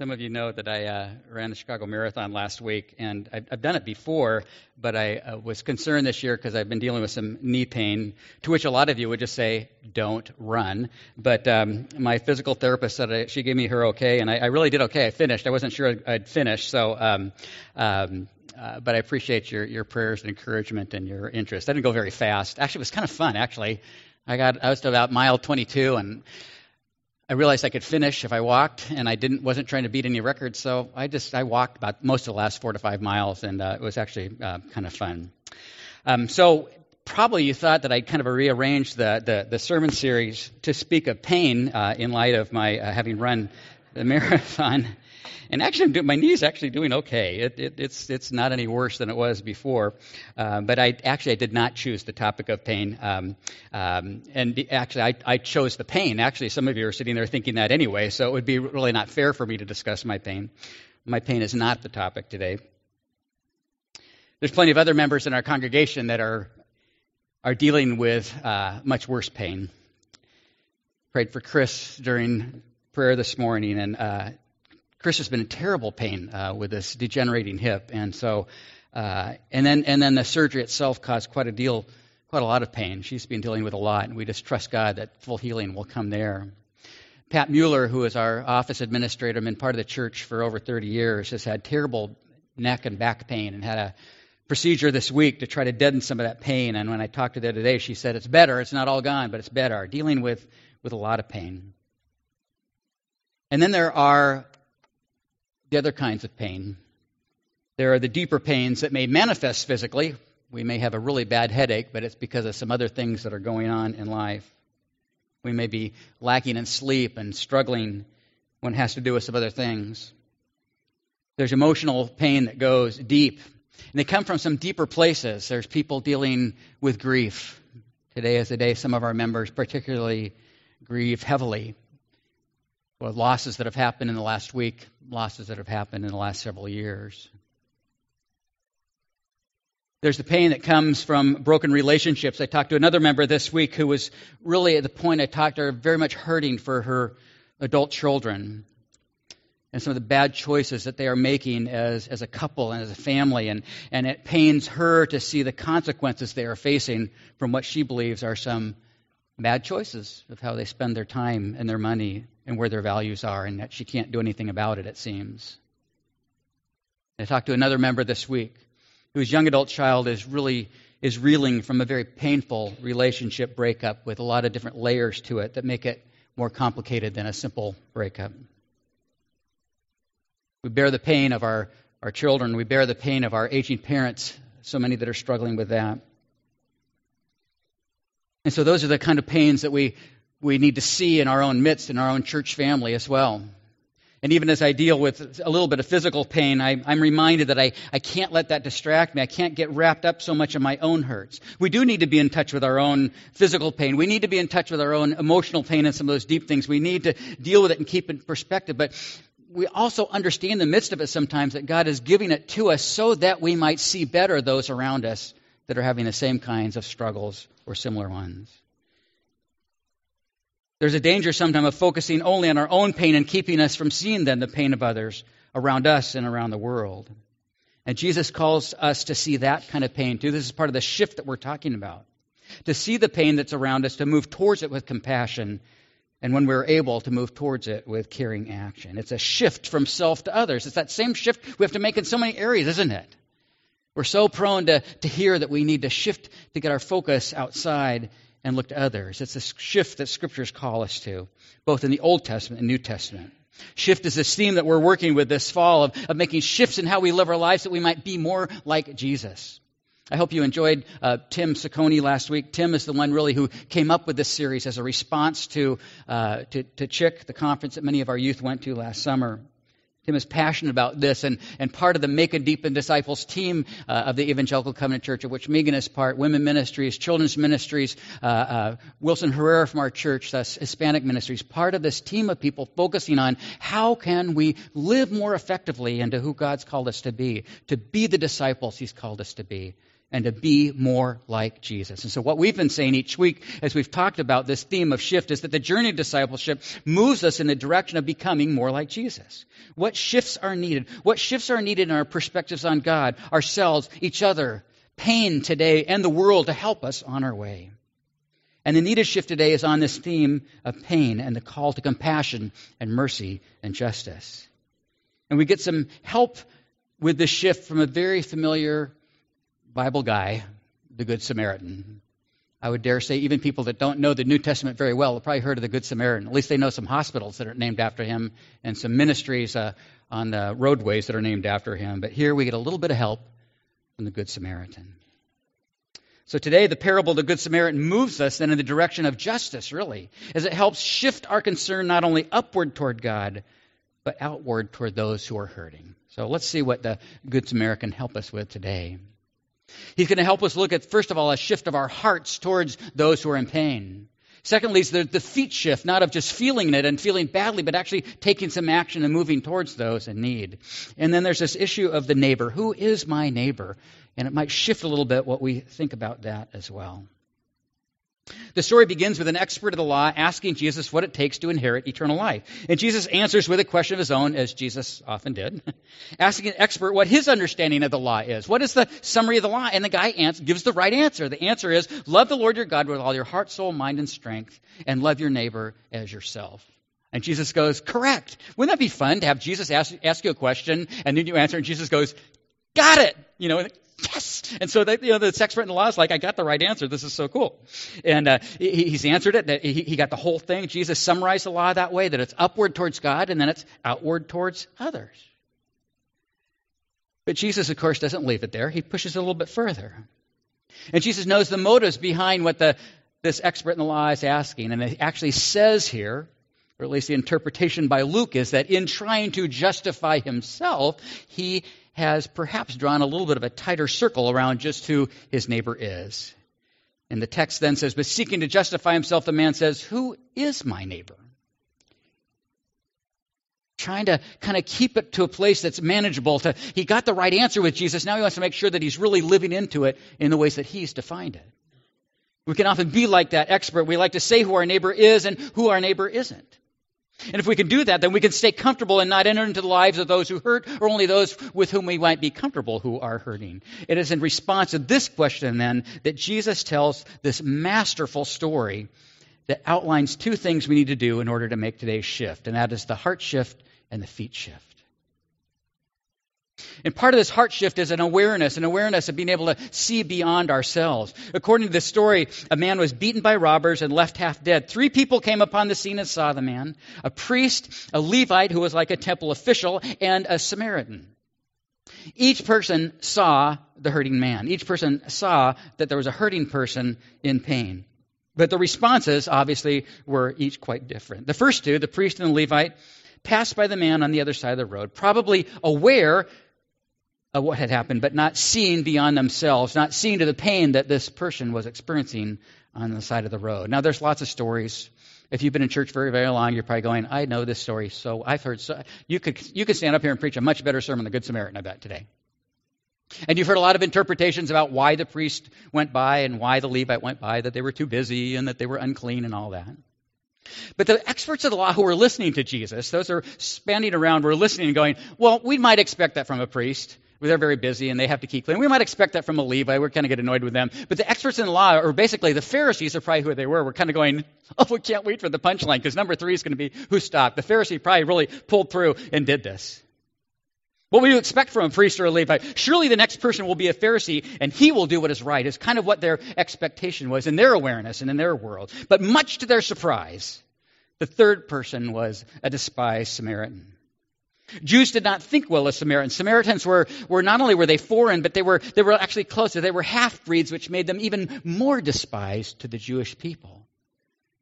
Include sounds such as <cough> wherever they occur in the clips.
Some of you know that I uh, ran the Chicago Marathon last week, and I've, I've done it before, but I uh, was concerned this year because I've been dealing with some knee pain, to which a lot of you would just say, don't run. But um, my physical therapist said I, she gave me her okay, and I, I, really did okay. I finished. I wasn't sure I'd, I'd finish, so. Um, um, uh, but I appreciate your, your prayers and encouragement and your interest. I didn't go very fast. Actually, it was kind of fun. Actually, I got I was to about mile 22, and I realized I could finish if I walked, and I didn't wasn't trying to beat any records. So I just I walked about most of the last four to five miles, and uh, it was actually uh, kind of fun. Um, so probably you thought that I'd kind of rearranged the the, the sermon series to speak of pain uh, in light of my uh, having run the <laughs> marathon. And actually, my knee's actually doing okay. It, it, it's it's not any worse than it was before. Uh, but I actually I did not choose the topic of pain. Um, um, and actually, I, I chose the pain. Actually, some of you are sitting there thinking that anyway. So it would be really not fair for me to discuss my pain. My pain is not the topic today. There's plenty of other members in our congregation that are are dealing with uh, much worse pain. Prayed for Chris during prayer this morning, and uh, Chris has been in terrible pain uh, with this degenerating hip, and so uh, and then and then the surgery itself caused quite a deal, quite a lot of pain. She's been dealing with a lot, and we just trust God that full healing will come there. Pat Mueller, who is our office administrator, been part of the church for over 30 years, has had terrible neck and back pain and had a procedure this week to try to deaden some of that pain. And when I talked to her today, she said it's better. It's not all gone, but it's better. Dealing with with a lot of pain. And then there are the other kinds of pain. There are the deeper pains that may manifest physically. We may have a really bad headache, but it's because of some other things that are going on in life. We may be lacking in sleep and struggling when it has to do with some other things. There's emotional pain that goes deep, and they come from some deeper places. There's people dealing with grief. Today is the day some of our members particularly grieve heavily well, losses that have happened in the last week, losses that have happened in the last several years. There's the pain that comes from broken relationships. I talked to another member this week who was really at the point I talked to her very much hurting for her adult children and some of the bad choices that they are making as, as a couple and as a family. And, and it pains her to see the consequences they are facing from what she believes are some bad choices of how they spend their time and their money and where their values are, and that she can't do anything about it, it seems. I talked to another member this week whose young adult child is really is reeling from a very painful relationship breakup with a lot of different layers to it that make it more complicated than a simple breakup. We bear the pain of our, our children. We bear the pain of our aging parents, so many that are struggling with that. And so those are the kind of pains that we, we need to see in our own midst, in our own church family as well. And even as I deal with a little bit of physical pain, I, am reminded that I, I can't let that distract me. I can't get wrapped up so much in my own hurts. We do need to be in touch with our own physical pain. We need to be in touch with our own emotional pain and some of those deep things. We need to deal with it and keep it in perspective. But we also understand in the midst of it sometimes that God is giving it to us so that we might see better those around us that are having the same kinds of struggles or similar ones. There's a danger sometimes of focusing only on our own pain and keeping us from seeing then the pain of others around us and around the world. And Jesus calls us to see that kind of pain too. This is part of the shift that we're talking about. To see the pain that's around us, to move towards it with compassion, and when we're able to move towards it with caring action. It's a shift from self to others. It's that same shift we have to make in so many areas, isn't it? We're so prone to, to hear that we need to shift to get our focus outside and look to others. It's a shift that scriptures call us to, both in the Old Testament and New Testament. Shift is this theme that we're working with this fall of, of making shifts in how we live our lives that we might be more like Jesus. I hope you enjoyed uh, Tim Saccone last week. Tim is the one really who came up with this series as a response to, uh, to, to CHIC, the conference that many of our youth went to last summer. Tim is passionate about this, and, and part of the Make a Deepen Disciples team uh, of the Evangelical Covenant Church, of which Megan is part, women ministries, children's ministries, uh, uh, Wilson Herrera from our church, thus Hispanic ministries, part of this team of people focusing on how can we live more effectively into who God's called us to be, to be the disciples He's called us to be, and to be more like Jesus. And so, what we've been saying each week as we've talked about this theme of shift is that the journey of discipleship moves us in the direction of becoming more like Jesus. What shifts are needed? What shifts are needed in our perspectives on God, ourselves, each other, pain today, and the world to help us on our way? And the needed shift today is on this theme of pain and the call to compassion and mercy and justice. And we get some help with this shift from a very familiar Bible guy, the Good Samaritan. I would dare say even people that don't know the New Testament very well have probably heard of the Good Samaritan. At least they know some hospitals that are named after him and some ministries uh, on the roadways that are named after him. But here we get a little bit of help from the Good Samaritan. So today, the parable of the Good Samaritan moves us then in the direction of justice, really, as it helps shift our concern not only upward toward God, but outward toward those who are hurting. So let's see what the Good Samaritan help us with today. He's going to help us look at, first of all, a shift of our hearts towards those who are in pain. Secondly, is the, the feet shift, not of just feeling it and feeling badly, but actually taking some action and moving towards those in need. And then there's this issue of the neighbor. Who is my neighbor? And it might shift a little bit what we think about that as well. The story begins with an expert of the law asking Jesus what it takes to inherit eternal life. And Jesus answers with a question of his own, as Jesus often did, <laughs> asking an expert what his understanding of the law is. What is the summary of the law? And the guy answers, gives the right answer. The answer is love the Lord your God with all your heart, soul, mind, and strength, and love your neighbor as yourself. And Jesus goes, correct. Wouldn't that be fun to have Jesus ask, ask you a question and then you answer and Jesus goes, got it. You know, yes. And so, you know, the expert in the law is like, I got the right answer. This is so cool. And uh, he, he's answered it. He, he got the whole thing. Jesus summarized the law that way, that it's upward towards God and then it's outward towards others. But Jesus, of course, doesn't leave it there. He pushes it a little bit further. And Jesus knows the motives behind what the, this expert in the law is asking. And it actually says here, or at least the interpretation by Luke is that in trying to justify himself, he has perhaps drawn a little bit of a tighter circle around just who his neighbor is. And the text then says, But seeking to justify himself, the man says, Who is my neighbor? Trying to kind of keep it to a place that's manageable. To, he got the right answer with Jesus. Now he wants to make sure that he's really living into it in the ways that he's defined it. We can often be like that expert. We like to say who our neighbor is and who our neighbor isn't. And if we can do that, then we can stay comfortable and not enter into the lives of those who hurt or only those with whom we might be comfortable who are hurting. It is in response to this question, then, that Jesus tells this masterful story that outlines two things we need to do in order to make today's shift, and that is the heart shift and the feet shift. And part of this heart shift is an awareness, an awareness of being able to see beyond ourselves. According to this story, a man was beaten by robbers and left half dead. Three people came upon the scene and saw the man a priest, a Levite who was like a temple official, and a Samaritan. Each person saw the hurting man. Each person saw that there was a hurting person in pain. But the responses, obviously, were each quite different. The first two, the priest and the Levite, passed by the man on the other side of the road, probably aware of what had happened, but not seeing beyond themselves, not seeing to the pain that this person was experiencing on the side of the road. Now, there's lots of stories. If you've been in church very, very long, you're probably going, I know this story, so I've heard. So, you could you could stand up here and preach a much better sermon, The Good Samaritan, I bet today. And you've heard a lot of interpretations about why the priest went by and why the Levite went by, that they were too busy and that they were unclean and all that. But the experts of the law who were listening to Jesus, those who are standing around, were listening and going, well, we might expect that from a priest. They're very busy and they have to keep clean. We might expect that from a Levi. We're kind of get annoyed with them. But the experts in law, or basically the Pharisees are probably who they were, We're kind of going, <laughs> oh, we can't wait for the punchline because number three is going to be who stopped. The Pharisee probably really pulled through and did this. What would you expect from a priest or a Levite? Surely the next person will be a Pharisee and he will do what is right, is kind of what their expectation was in their awareness and in their world. But much to their surprise, the third person was a despised Samaritan. Jews did not think well of Samaritans. Samaritans were, were not only were they foreign, but they were, they were actually closer. They were half breeds, which made them even more despised to the Jewish people.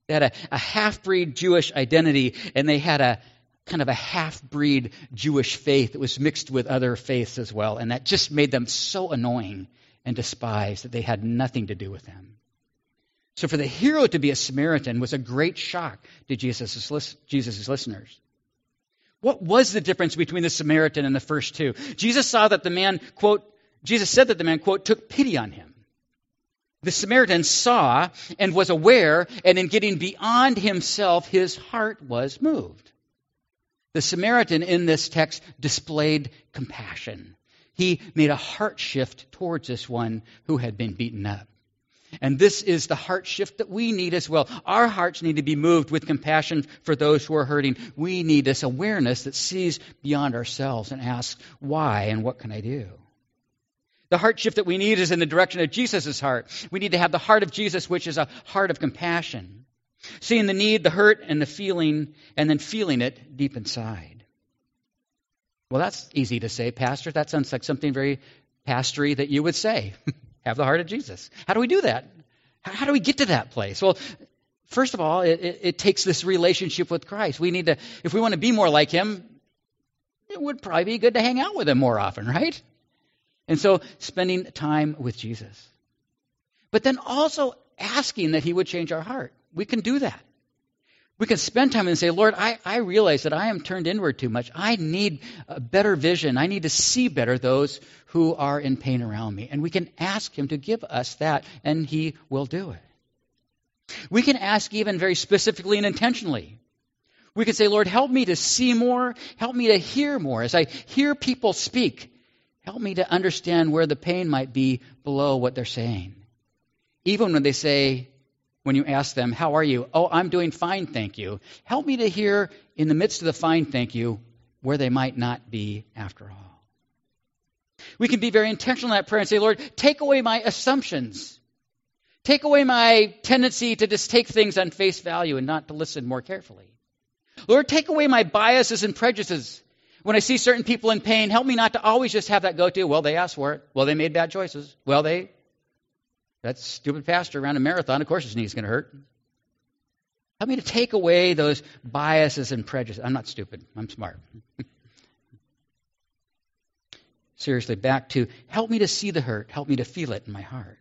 They had a, a half breed Jewish identity, and they had a, kind of a half breed Jewish faith that was mixed with other faiths as well. And that just made them so annoying and despised that they had nothing to do with them. So for the hero to be a Samaritan was a great shock to Jesus' listeners. What was the difference between the Samaritan and the first two? Jesus saw that the man, quote, Jesus said that the man, quote, took pity on him. The Samaritan saw and was aware, and in getting beyond himself, his heart was moved. The Samaritan in this text displayed compassion. He made a heart shift towards this one who had been beaten up. And this is the heart shift that we need as well. Our hearts need to be moved with compassion for those who are hurting. We need this awareness that sees beyond ourselves and asks, why and what can I do? The heart shift that we need is in the direction of Jesus' heart. We need to have the heart of Jesus, which is a heart of compassion. Seeing the need, the hurt, and the feeling, and then feeling it deep inside. Well, that's easy to say, Pastor. That sounds like something very pastory that you would say. <laughs> have the heart of Jesus. How do we do that? How do we get to that place? Well, first of all, it, it, it takes this relationship with Christ. We need to, if we want to be more like Him, it would probably be good to hang out with Him more often, right? And so spending time with Jesus. But then also asking that He would change our heart. We can do that. We can spend time and say, Lord, I, I realize that I am turned inward too much. I need a better vision. I need to see better those who are in pain around me. And we can ask Him to give us that, and He will do it. We can ask even very specifically and intentionally. We can say, Lord, help me to see more. Help me to hear more. As I hear people speak, Help me to understand where the pain might be below what they're saying. Even when they say, when you ask them, How are you? Oh, I'm doing fine, thank you. Help me to hear in the midst of the fine, thank you, where they might not be after all. We can be very intentional in that prayer and say, Lord, take away my assumptions. Take away my tendency to just take things on face value and not to listen more carefully. Lord, take away my biases and prejudices. When I see certain people in pain, help me not to always just have that go to, well, they asked for it. Well, they made bad choices. Well, they, that stupid pastor ran a marathon. Of course his knee's going to hurt. Help me to take away those biases and prejudices. I'm not stupid. I'm smart. <laughs> Seriously, back to help me to see the hurt. Help me to feel it in my heart.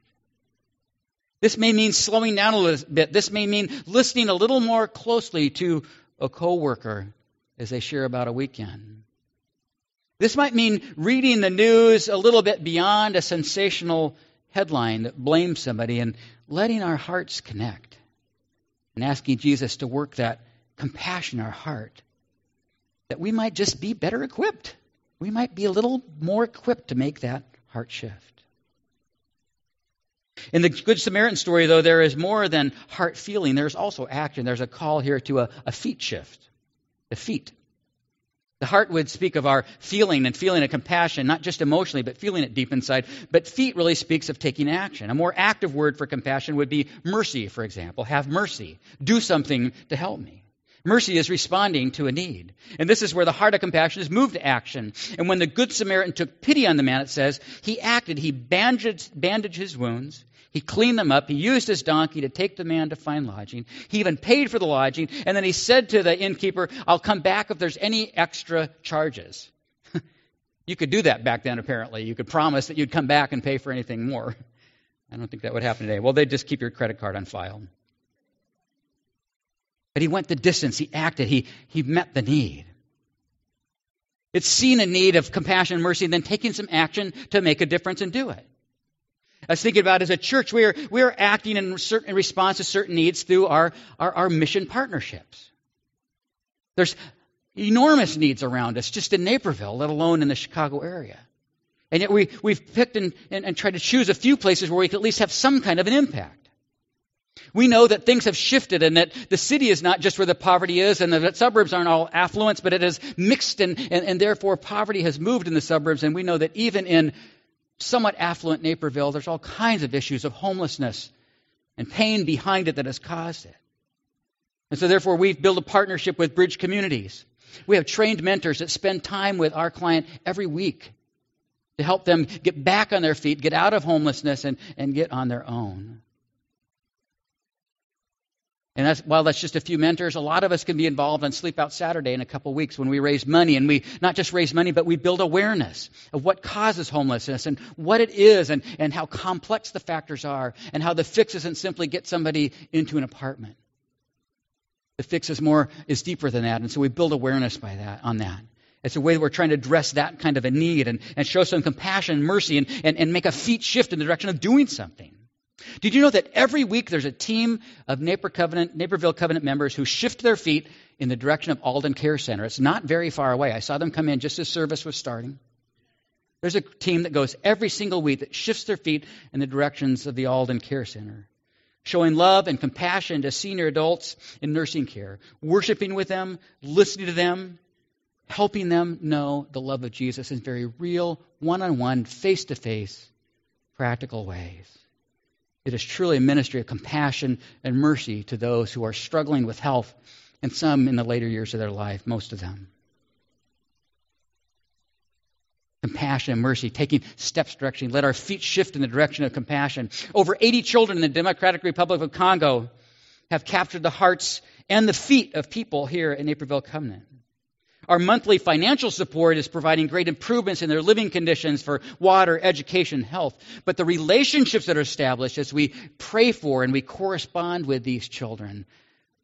This may mean slowing down a little bit. This may mean listening a little more closely to a coworker as they share about a weekend. This might mean reading the news a little bit beyond a sensational headline that blames somebody and letting our hearts connect and asking Jesus to work that compassion in our heart that we might just be better equipped. We might be a little more equipped to make that heart shift. In the Good Samaritan story, though, there is more than heart feeling. There's also action. There's a call here to a, a feet shift. The feet. The heart would speak of our feeling and feeling of compassion, not just emotionally, but feeling it deep inside. But feet really speaks of taking action. A more active word for compassion would be mercy, for example. Have mercy. Do something to help me. Mercy is responding to a need. And this is where the heart of compassion is moved to action. And when the Good Samaritan took pity on the man, it says, he acted, he bandaged, bandaged his wounds, he cleaned them up. He used his donkey to take the man to find lodging. He even paid for the lodging. And then he said to the innkeeper, I'll come back if there's any extra charges. <laughs> you could do that back then, apparently. You could promise that you'd come back and pay for anything more. <laughs> I don't think that would happen today. Well, they'd just keep your credit card on file. But he went the distance. He acted. He, he met the need. It's seeing a need of compassion and mercy and then taking some action to make a difference and do it. I was thinking about as a church, we are, we are acting in, certain, in response to certain needs through our, our, our mission partnerships. There's enormous needs around us just in Naperville, let alone in the Chicago area. And yet we, we've picked and, and, and tried to choose a few places where we can at least have some kind of an impact. We know that things have shifted and that the city is not just where the poverty is and the suburbs aren't all affluence, but it is mixed and, and, and therefore poverty has moved in the suburbs. And we know that even in somewhat affluent Naperville, there's all kinds of issues of homelessness and pain behind it that has caused it. And so, therefore, we've built a partnership with Bridge Communities. We have trained mentors that spend time with our client every week to help them get back on their feet, get out of homelessness, and, and get on their own. And that's, while that's just a few mentors, a lot of us can be involved on Sleep Out Saturday in a couple weeks when we raise money. And we not just raise money, but we build awareness of what causes homelessness and what it is and, and how complex the factors are and how the fix isn't simply get somebody into an apartment. The fix is more, is deeper than that. And so we build awareness by that, on that. It's a way that we're trying to address that kind of a need and, and show some compassion and mercy and, and, and make a feet shift in the direction of doing something. Did you know that every week there's a team of Covenant, Naperville Covenant members who shift their feet in the direction of Alden Care Center? It's not very far away. I saw them come in just as service was starting. There's a team that goes every single week that shifts their feet in the directions of the Alden Care Center, showing love and compassion to senior adults in nursing care, worshiping with them, listening to them, helping them know the love of Jesus in very real, one on one, face to face, practical ways. It is truly a ministry of compassion and mercy to those who are struggling with health, and some in the later years of their life, most of them. Compassion and mercy, taking steps direction. Let our feet shift in the direction of compassion. Over 80 children in the Democratic Republic of Congo have captured the hearts and the feet of people here in Naperville Covenant. Our monthly financial support is providing great improvements in their living conditions for water, education, health. But the relationships that are established as we pray for and we correspond with these children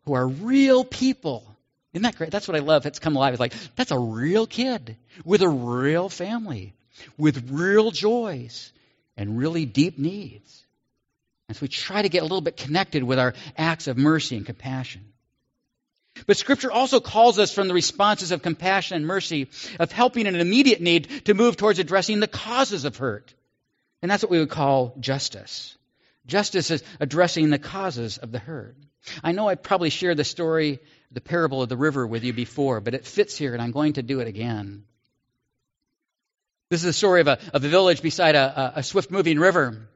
who are real people. Isn't that great? That's what I love. It's come alive. It's like, that's a real kid with a real family, with real joys and really deep needs. And so we try to get a little bit connected with our acts of mercy and compassion. But Scripture also calls us from the responses of compassion and mercy, of helping an immediate need, to move towards addressing the causes of hurt. And that's what we would call justice. Justice is addressing the causes of the hurt. I know I probably shared the story, the parable of the river with you before, but it fits here, and I'm going to do it again. This is the story of a, of a village beside a, a, a swift moving river.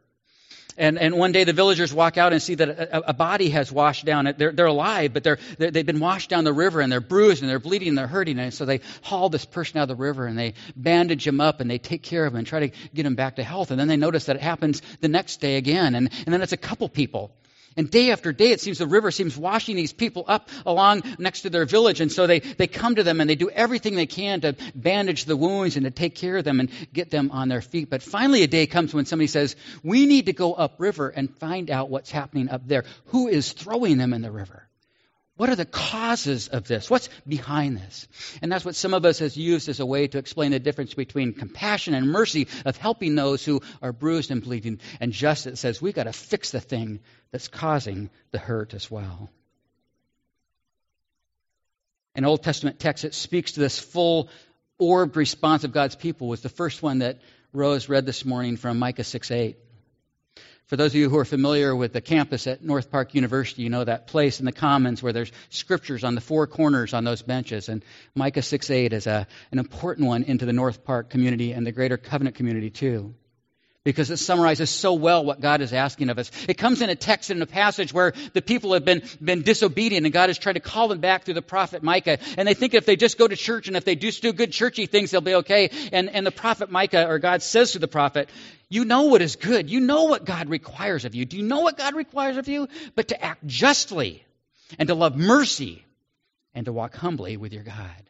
And, and one day the villagers walk out and see that a, a body has washed down. They're, they're alive, but they're, they have been washed down the river and they're bruised and they're bleeding and they're hurting. And so they haul this person out of the river and they bandage him up and they take care of him and try to get him back to health. And then they notice that it happens the next day again. And, and then it's a couple people. And day after day, it seems the river seems washing these people up along next to their village. And so they, they come to them and they do everything they can to bandage the wounds and to take care of them and get them on their feet. But finally, a day comes when somebody says, We need to go upriver and find out what's happening up there. Who is throwing them in the river? What are the causes of this? What's behind this? And that's what some of us has used as a way to explain the difference between compassion and mercy of helping those who are bruised and bleeding, and justice says we've got to fix the thing that's causing the hurt as well. An Old Testament text that speaks to this full orbed response of God's people was the first one that Rose read this morning from Micah 6 8. For those of you who are familiar with the campus at North Park University, you know that place in the Commons where there's scriptures on the four corners on those benches. And Micah 6 8 is a, an important one into the North Park community and the greater covenant community, too. Because it summarizes so well what God is asking of us. It comes in a text in a passage where the people have been, been disobedient and God is trying to call them back through the prophet Micah. And they think if they just go to church and if they just do good churchy things, they'll be okay. And, and the prophet Micah, or God says to the prophet, you know what is good. You know what God requires of you. Do you know what God requires of you? But to act justly and to love mercy and to walk humbly with your God.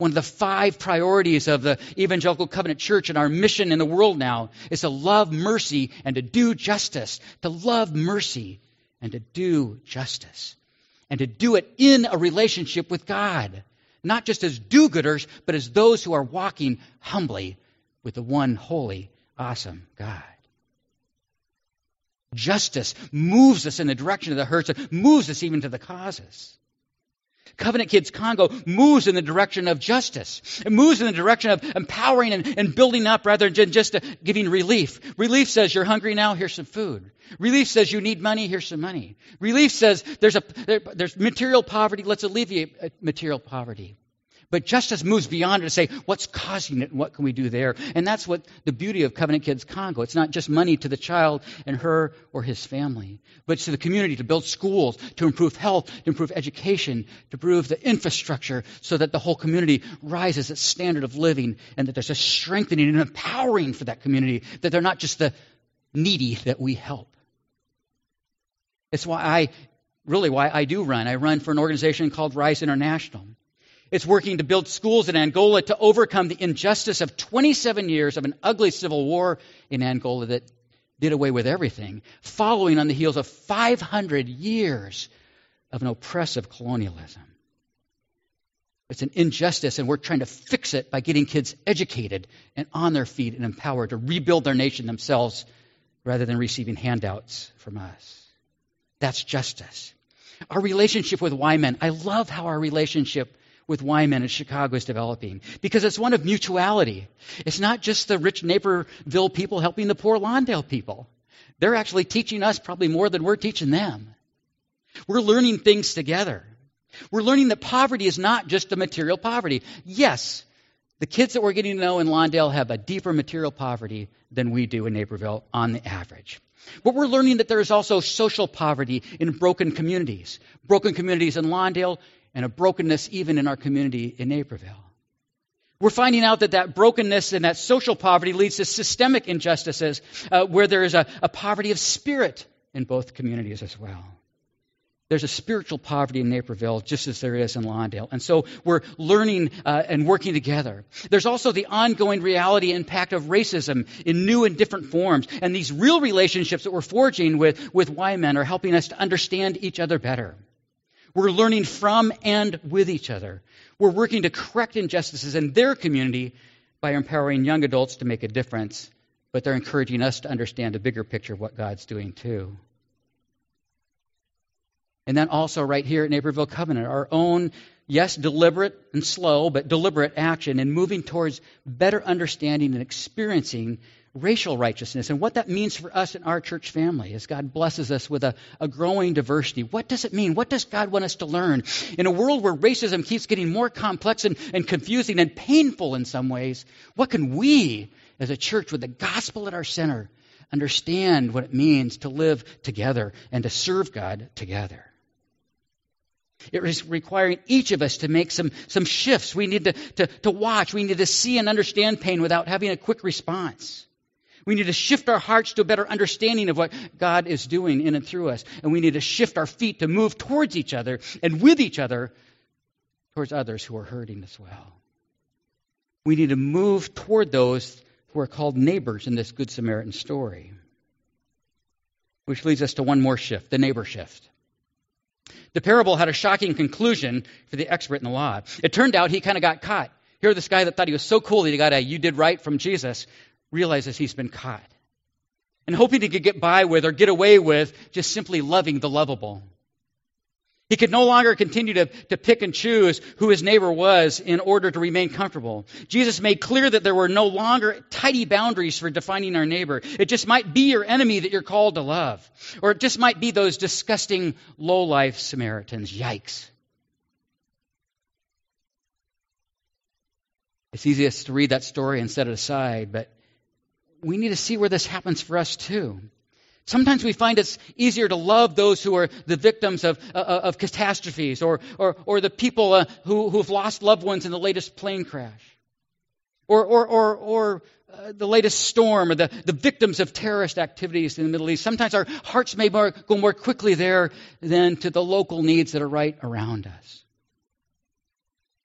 One of the five priorities of the Evangelical Covenant Church and our mission in the world now is to love mercy and to do justice. To love mercy and to do justice. And to do it in a relationship with God. Not just as do gooders, but as those who are walking humbly with the one holy awesome God. Justice moves us in the direction of the hurts, it moves us even to the causes. Covenant Kids Congo moves in the direction of justice. It moves in the direction of empowering and, and building up rather than just uh, giving relief. Relief says you're hungry now, here's some food. Relief says you need money, here's some money. Relief says there's a there, there's material poverty, let's alleviate uh, material poverty. But justice moves beyond it to say, what's causing it and what can we do there? And that's what the beauty of Covenant Kids Congo. It's not just money to the child and her or his family, but to the community to build schools, to improve health, to improve education, to improve the infrastructure so that the whole community rises its standard of living and that there's a strengthening and empowering for that community, that they're not just the needy that we help. It's why I, really why I do run. I run for an organization called Rise International. It's working to build schools in Angola to overcome the injustice of 27 years of an ugly civil war in Angola that did away with everything, following on the heels of 500 years of an oppressive colonialism. It's an injustice, and we're trying to fix it by getting kids educated and on their feet and empowered to rebuild their nation themselves rather than receiving handouts from us. That's justice. Our relationship with Wyman, I love how our relationship with Wyman in Chicago is developing because it's one of mutuality. It's not just the rich Naperville people helping the poor Lawndale people. They're actually teaching us probably more than we're teaching them. We're learning things together. We're learning that poverty is not just a material poverty. Yes, the kids that we're getting to know in Lawndale have a deeper material poverty than we do in Naperville on the average. But we're learning that there is also social poverty in broken communities, broken communities in Lawndale, and a brokenness even in our community in Naperville. We're finding out that that brokenness and that social poverty leads to systemic injustices uh, where there is a, a poverty of spirit in both communities as well. There's a spiritual poverty in Naperville just as there is in Lawndale. And so we're learning uh, and working together. There's also the ongoing reality impact of racism in new and different forms. And these real relationships that we're forging with, with Wyman are helping us to understand each other better. We're learning from and with each other. We're working to correct injustices in their community by empowering young adults to make a difference, but they're encouraging us to understand a bigger picture of what God's doing too. And then also, right here at Naperville Covenant, our own, yes, deliberate and slow, but deliberate action in moving towards better understanding and experiencing racial righteousness and what that means for us in our church family as God blesses us with a, a, growing diversity. What does it mean? What does God want us to learn? In a world where racism keeps getting more complex and, and confusing and painful in some ways, what can we, as a church with the gospel at our center, understand what it means to live together and to serve God together? It is requiring each of us to make some, some shifts. We need to, to, to watch. We need to see and understand pain without having a quick response. We need to shift our hearts to a better understanding of what God is doing in and through us. And we need to shift our feet to move towards each other and with each other towards others who are hurting as well. We need to move toward those who are called neighbors in this Good Samaritan story. Which leads us to one more shift the neighbor shift. The parable had a shocking conclusion for the expert in the law. It turned out he kind of got caught. Here, this guy that thought he was so cool that he got a you did right from Jesus realizes he's been caught. And hoping he could get by with or get away with just simply loving the lovable. He could no longer continue to, to pick and choose who his neighbor was in order to remain comfortable. Jesus made clear that there were no longer tidy boundaries for defining our neighbor. It just might be your enemy that you're called to love. Or it just might be those disgusting low-life Samaritans. Yikes. It's easiest to read that story and set it aside, but we need to see where this happens for us too. Sometimes we find it's easier to love those who are the victims of, uh, uh, of catastrophes or, or, or the people uh, who, who've lost loved ones in the latest plane crash or, or, or, or uh, the latest storm or the, the victims of terrorist activities in the Middle East. Sometimes our hearts may more, go more quickly there than to the local needs that are right around us.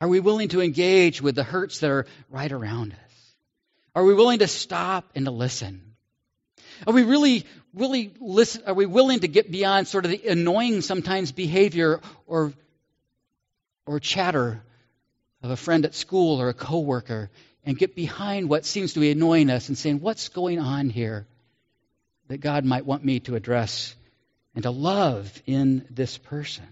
Are we willing to engage with the hurts that are right around us? Are we willing to stop and to listen? Are we really, really listen? Are we willing to get beyond sort of the annoying sometimes behavior or, or chatter of a friend at school or a coworker and get behind what seems to be annoying us and saying, what's going on here that God might want me to address and to love in this person?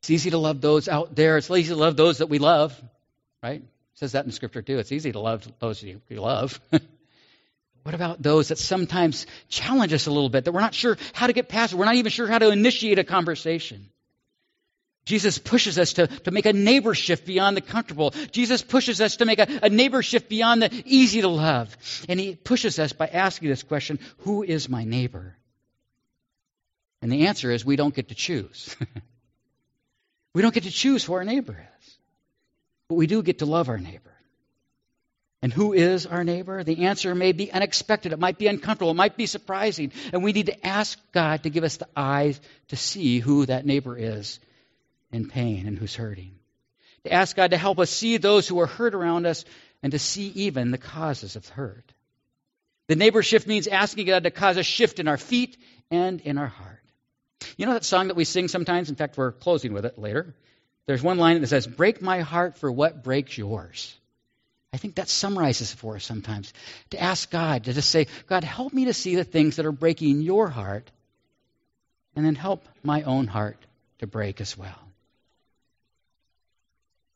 It's easy to love those out there. It's easy to love those that we love, right? It says that in Scripture too. It's easy to love those you, you love. <laughs> what about those that sometimes challenge us a little bit, that we're not sure how to get past? We're not even sure how to initiate a conversation. Jesus pushes us to, to make a neighbor shift beyond the comfortable. Jesus pushes us to make a, a neighbor shift beyond the easy to love. And he pushes us by asking this question Who is my neighbor? And the answer is we don't get to choose. <laughs> we don't get to choose who our neighbor is. But we do get to love our neighbor. And who is our neighbor? The answer may be unexpected. It might be uncomfortable. It might be surprising. And we need to ask God to give us the eyes to see who that neighbor is in pain and who's hurting. To ask God to help us see those who are hurt around us and to see even the causes of hurt. The neighbor shift means asking God to cause a shift in our feet and in our heart. You know that song that we sing sometimes? In fact, we're closing with it later. There's one line that says, Break my heart for what breaks yours. I think that summarizes for us sometimes. To ask God, to just say, God, help me to see the things that are breaking your heart, and then help my own heart to break as well.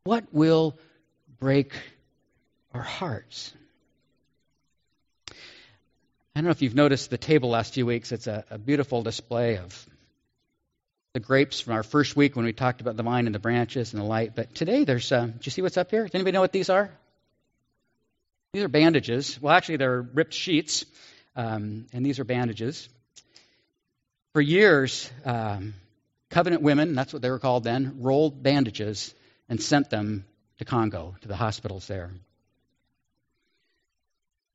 What will break our hearts? I don't know if you've noticed the table last few weeks. It's a, a beautiful display of the grapes from our first week when we talked about the vine and the branches and the light. But today, there's. Uh, do you see what's up here? Does anybody know what these are? These are bandages. Well, actually, they're ripped sheets, um, and these are bandages. For years, um, covenant women, that's what they were called then, rolled bandages and sent them to Congo, to the hospitals there.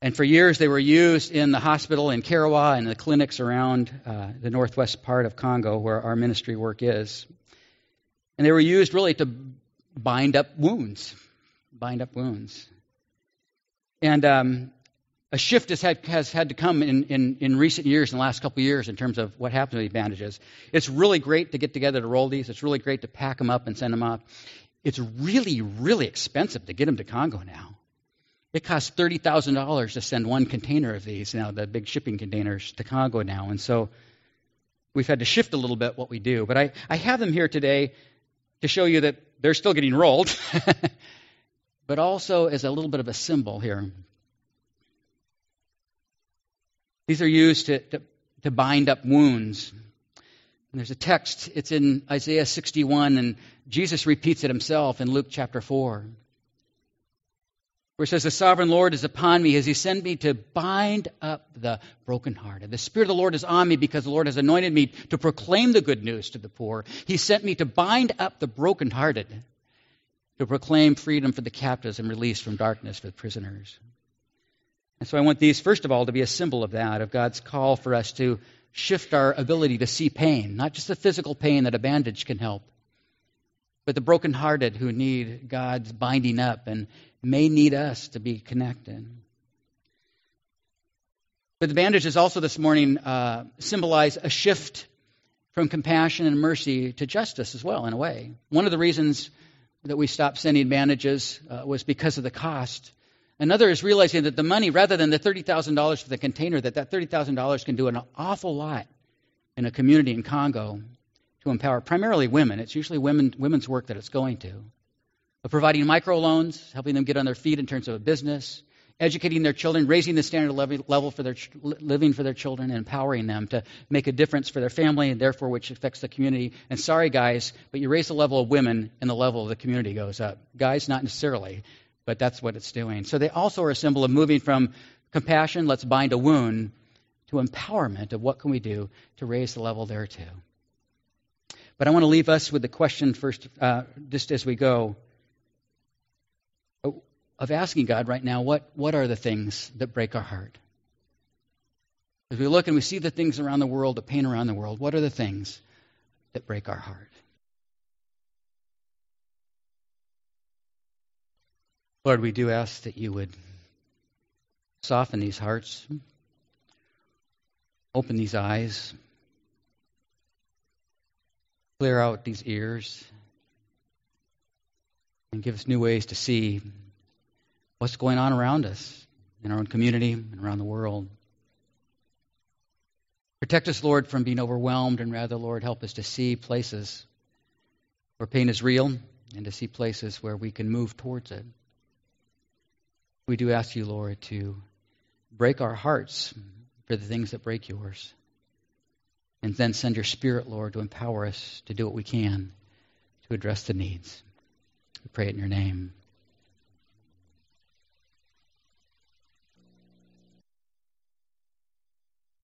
And for years, they were used in the hospital in Karawa and the clinics around uh, the northwest part of Congo where our ministry work is. And they were used really to bind up wounds, bind up wounds. And um, a shift has had, has had to come in, in, in, recent years, in the last couple of years, in terms of what happens to these bandages. It's really great to get together to roll these. It's really great to pack them up and send them up. It's really, really expensive to get them to Congo now. It costs $30,000 to send one container of these now, the big shipping containers, to Congo now. And so we've had to shift a little bit what we do. But I, I have them here today to show you that they're still getting rolled, <laughs> but also as a little bit of a symbol here. These are used to, to, to bind up wounds. And there's a text, it's in Isaiah 61, and Jesus repeats it himself in Luke chapter 4 where it says, The sovereign Lord is upon me as he sent me to bind up the brokenhearted. The Spirit of the Lord is on me because the Lord has anointed me to proclaim the good news to the poor. He sent me to bind up the brokenhearted, to proclaim freedom for the captives and release from darkness for the prisoners. And so I want these, first of all, to be a symbol of that, of God's call for us to shift our ability to see pain, not just the physical pain that a bandage can help, but the brokenhearted who need God's binding up and may need us to be connected. But the bandages also this morning uh, symbolize a shift from compassion and mercy to justice as well, in a way. One of the reasons that we stopped sending bandages uh, was because of the cost. Another is realizing that the money, rather than the $30,000 for the container, that that $30,000 can do an awful lot in a community in Congo to empower primarily women. It's usually women, women's work that it's going to of providing microloans, helping them get on their feet in terms of a business, educating their children, raising the standard level for their living for their children, and empowering them to make a difference for their family and therefore which affects the community. And sorry, guys, but you raise the level of women and the level of the community goes up. Guys, not necessarily, but that's what it's doing. So they also are a symbol of moving from compassion, let's bind a wound, to empowerment of what can we do to raise the level there too. But I want to leave us with the question first, uh, just as we go of asking God right now, what, what are the things that break our heart? As we look and we see the things around the world, the pain around the world, what are the things that break our heart? Lord, we do ask that you would soften these hearts, open these eyes, clear out these ears, and give us new ways to see what's going on around us in our own community and around the world. Protect us, Lord, from being overwhelmed, and rather, Lord, help us to see places where pain is real and to see places where we can move towards it. We do ask you, Lord, to break our hearts for the things that break yours. And then send your Spirit, Lord, to empower us to do what we can to address the needs. We pray it in your name.